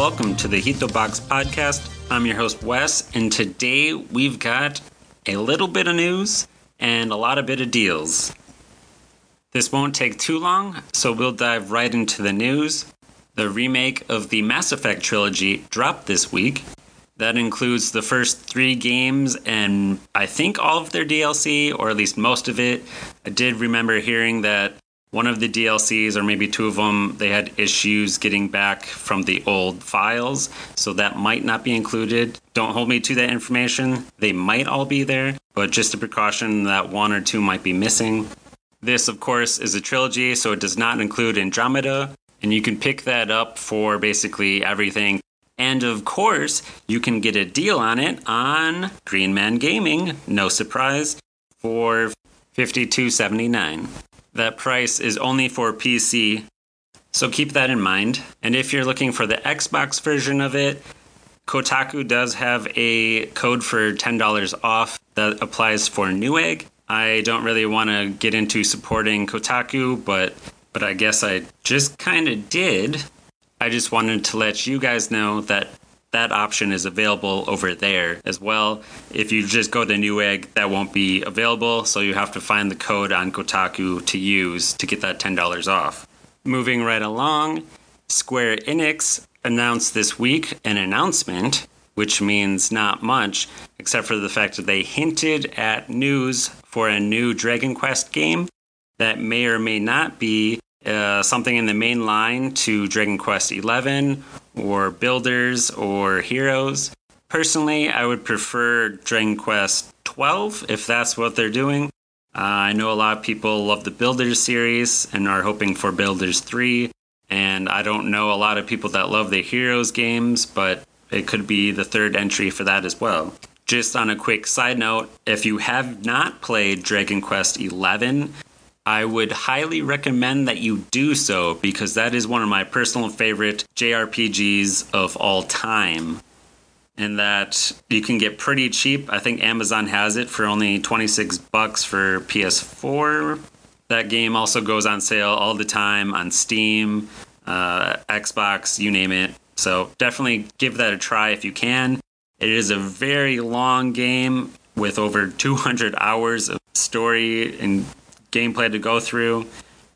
welcome to the Hito Box podcast. I'm your host, Wes, and today we've got a little bit of news and a lot of bit of deals. This won't take too long, so we'll dive right into the news. The remake of the Mass Effect trilogy dropped this week. That includes the first three games and I think all of their DLC, or at least most of it. I did remember hearing that one of the DLCs, or maybe two of them, they had issues getting back from the old files, so that might not be included. Don't hold me to that information. They might all be there, but just a precaution that one or two might be missing. This, of course, is a trilogy, so it does not include Andromeda, and you can pick that up for basically everything. And of course, you can get a deal on it on Green Man Gaming, no surprise, for $52.79. That price is only for PC, so keep that in mind. And if you're looking for the Xbox version of it, Kotaku does have a code for $10 off that applies for Newegg. I don't really want to get into supporting Kotaku, but but I guess I just kind of did. I just wanted to let you guys know that that option is available over there as well. If you just go to Newegg, that won't be available, so you have to find the code on Kotaku to use to get that $10 off. Moving right along, Square Enix announced this week an announcement, which means not much, except for the fact that they hinted at news for a new Dragon Quest game that may or may not be uh, something in the main line to Dragon Quest XI or Builders or Heroes. Personally, I would prefer Dragon Quest 12 if that's what they're doing. Uh, I know a lot of people love the Builders series and are hoping for Builders 3. And I don't know a lot of people that love the Heroes games, but it could be the third entry for that as well. Just on a quick side note, if you have not played Dragon Quest 11, I would highly recommend that you do so because that is one of my personal favorite JRPGs of all time. And that you can get pretty cheap. I think Amazon has it for only 26 bucks for PS4. That game also goes on sale all the time on Steam, uh, Xbox, you name it. So definitely give that a try if you can. It is a very long game with over 200 hours of story and gameplay to go through,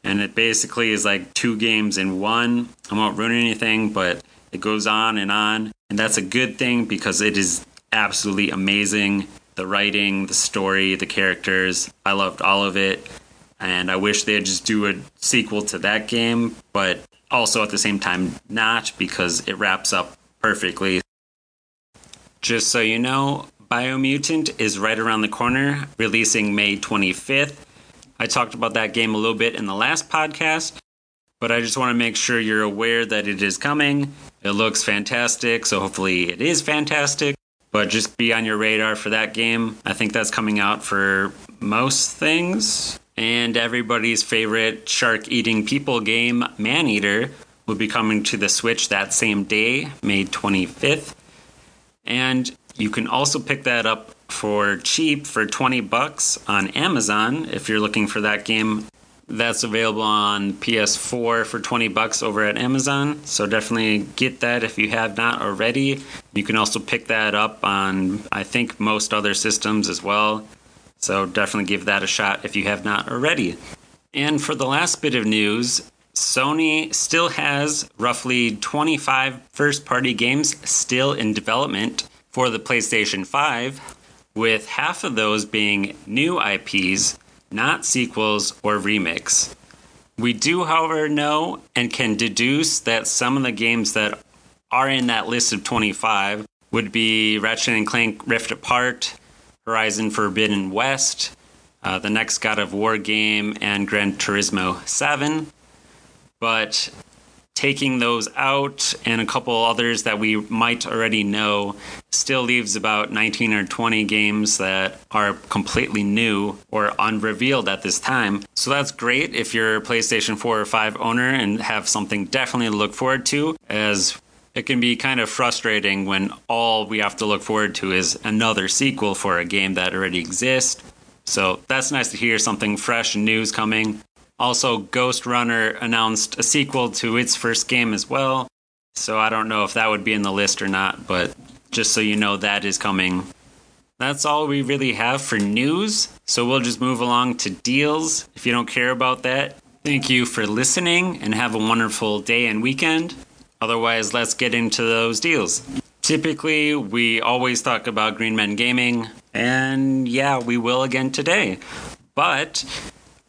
and it basically is like two games in one. I won't ruin anything, but it goes on and on, and that's a good thing because it is absolutely amazing. The writing, the story, the characters, I loved all of it, and I wish they'd just do a sequel to that game, but also at the same time not because it wraps up perfectly. Just so you know, Biomutant is right around the corner, releasing May 25th. I talked about that game a little bit in the last podcast, but I just want to make sure you're aware that it is coming. It looks fantastic, so hopefully it is fantastic. But just be on your radar for that game. I think that's coming out for most things. And everybody's favorite shark eating people game, Maneater, will be coming to the Switch that same day, May 25th. And you can also pick that up for cheap for 20 bucks on Amazon if you're looking for that game. That's available on PS4 for 20 bucks over at Amazon. So definitely get that if you have not already. You can also pick that up on I think most other systems as well. So definitely give that a shot if you have not already. And for the last bit of news, Sony still has roughly 25 first party games still in development for the PlayStation 5 with half of those being new IPs, not sequels or remakes. We do, however, know and can deduce that some of the games that are in that list of 25 would be Ratchet and Clank Rift Apart, Horizon Forbidden West, uh, the next God of War game, and Gran Turismo 7. But taking those out and a couple others that we might already know still leaves about 19 or 20 games that are completely new or unrevealed at this time. So that's great if you're a PlayStation 4 or 5 owner and have something definitely to look forward to as it can be kind of frustrating when all we have to look forward to is another sequel for a game that already exists. So that's nice to hear something fresh and news coming. Also, Ghostrunner announced a sequel to its first game as well. So I don't know if that would be in the list or not, but just so you know, that is coming. That's all we really have for news. So we'll just move along to deals. If you don't care about that, thank you for listening and have a wonderful day and weekend. Otherwise, let's get into those deals. Typically, we always talk about Green Man Gaming, and yeah, we will again today. But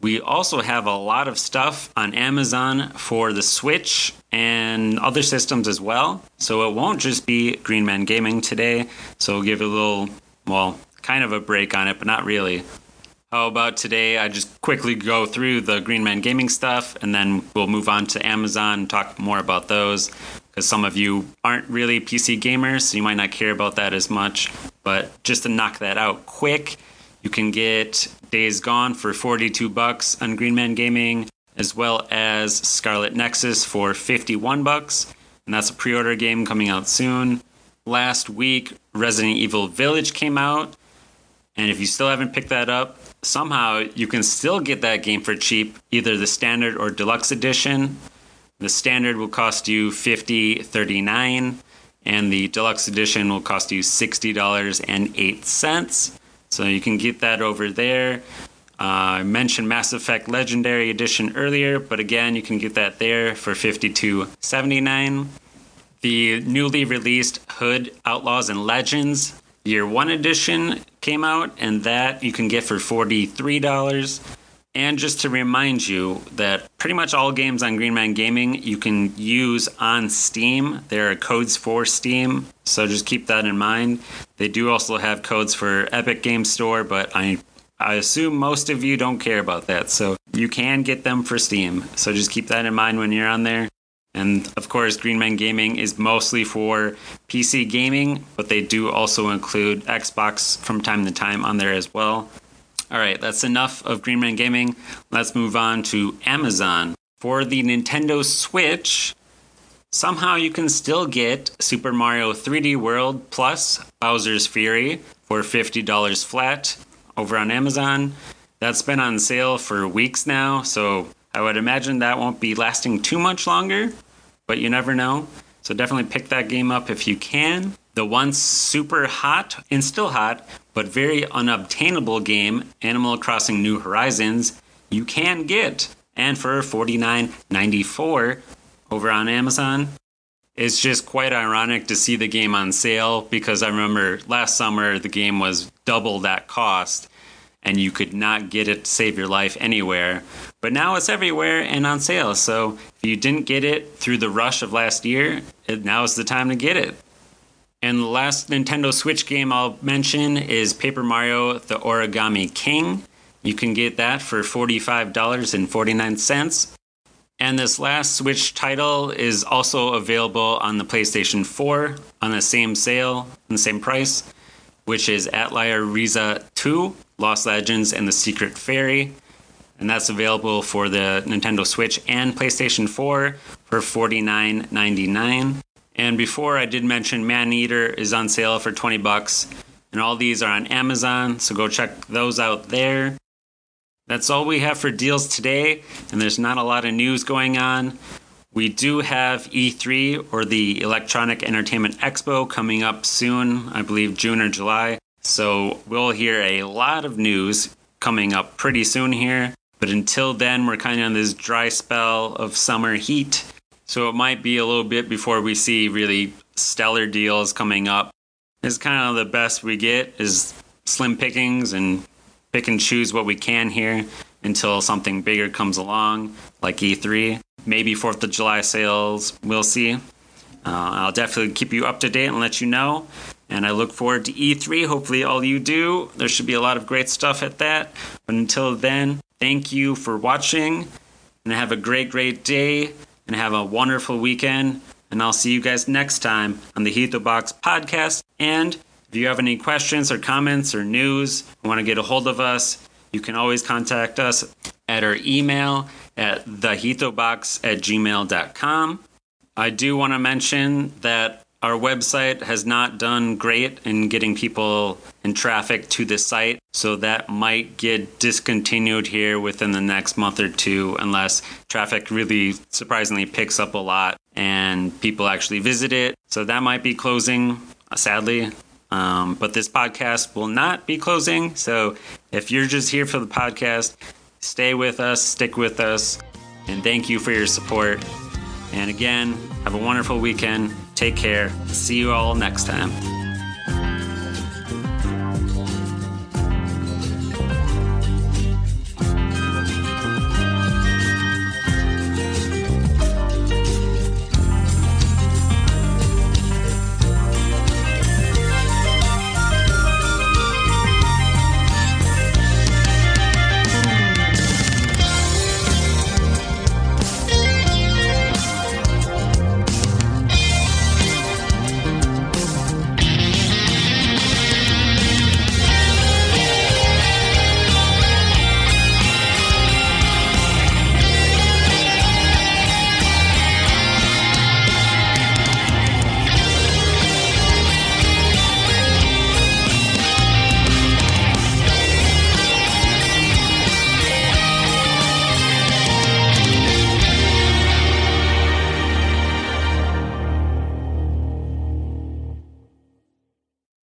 we also have a lot of stuff on Amazon for the Switch and other systems as well. So it won't just be Green Man Gaming today. So we'll give a little, well, kind of a break on it, but not really. How about today? I just quickly go through the Green Man Gaming stuff and then we'll move on to Amazon and talk more about those because some of you aren't really PC gamers, so you might not care about that as much. But just to knock that out quick, you can get Days Gone for 42 bucks on Green Man Gaming, as well as Scarlet Nexus for 51 bucks, and that's a pre-order game coming out soon. Last week, Resident Evil Village came out, and if you still haven't picked that up, somehow you can still get that game for cheap, either the standard or deluxe edition. The standard will cost you 50.39 and the deluxe edition will cost you $60.08. So you can get that over there. Uh, I mentioned Mass Effect Legendary Edition earlier, but again, you can get that there for fifty two seventy nine. The newly released Hood Outlaws and Legends Year One Edition came out, and that you can get for forty three dollars. And just to remind you that pretty much all games on Green Man Gaming you can use on Steam. There are codes for Steam, so just keep that in mind. They do also have codes for Epic Game Store, but I I assume most of you don't care about that, so you can get them for Steam. So just keep that in mind when you're on there. And of course, Green Man Gaming is mostly for PC gaming, but they do also include Xbox from time to time on there as well. All right, that's enough of Green Man Gaming. Let's move on to Amazon. For the Nintendo Switch, somehow you can still get Super Mario 3D World plus Bowser's Fury for $50 flat over on Amazon. That's been on sale for weeks now, so I would imagine that won't be lasting too much longer, but you never know. So definitely pick that game up if you can. The once super hot and still hot, but very unobtainable game, Animal Crossing New Horizons, you can get. And for $49.94 over on Amazon. It's just quite ironic to see the game on sale because I remember last summer the game was double that cost and you could not get it to save your life anywhere. But now it's everywhere and on sale. So if you didn't get it through the rush of last year, now is the time to get it. And the last Nintendo Switch game I'll mention is Paper Mario The Origami King. You can get that for $45.49. And this last Switch title is also available on the PlayStation 4 on the same sale, on the same price, which is Atelier Ryza 2, Lost Legends, and the Secret Fairy. And that's available for the Nintendo Switch and PlayStation 4 for $49.99. And before I did mention Maneater is on sale for 20 bucks. And all these are on Amazon, so go check those out there. That's all we have for deals today, and there's not a lot of news going on. We do have E3 or the Electronic Entertainment Expo coming up soon, I believe June or July. So we'll hear a lot of news coming up pretty soon here. But until then, we're kind of on this dry spell of summer heat. So it might be a little bit before we see really stellar deals coming up. It's kind of the best we get is slim pickings and pick and choose what we can here until something bigger comes along, like E3. Maybe 4th of July sales, we'll see. Uh, I'll definitely keep you up to date and let you know. And I look forward to E3. Hopefully, all you do. There should be a lot of great stuff at that. But until then, thank you for watching and have a great, great day and have a wonderful weekend. And I'll see you guys next time on the Hito Box podcast. And if you have any questions or comments or news, want to get a hold of us, you can always contact us at our email at thehitobox at gmail.com. I do want to mention that our website has not done great in getting people and traffic to the site, so that might get discontinued here within the next month or two unless traffic really surprisingly picks up a lot and people actually visit it. So that might be closing, sadly. Um, but this podcast will not be closing. So if you're just here for the podcast, stay with us, stick with us, and thank you for your support. And again, have a wonderful weekend. Take care. See you all next time.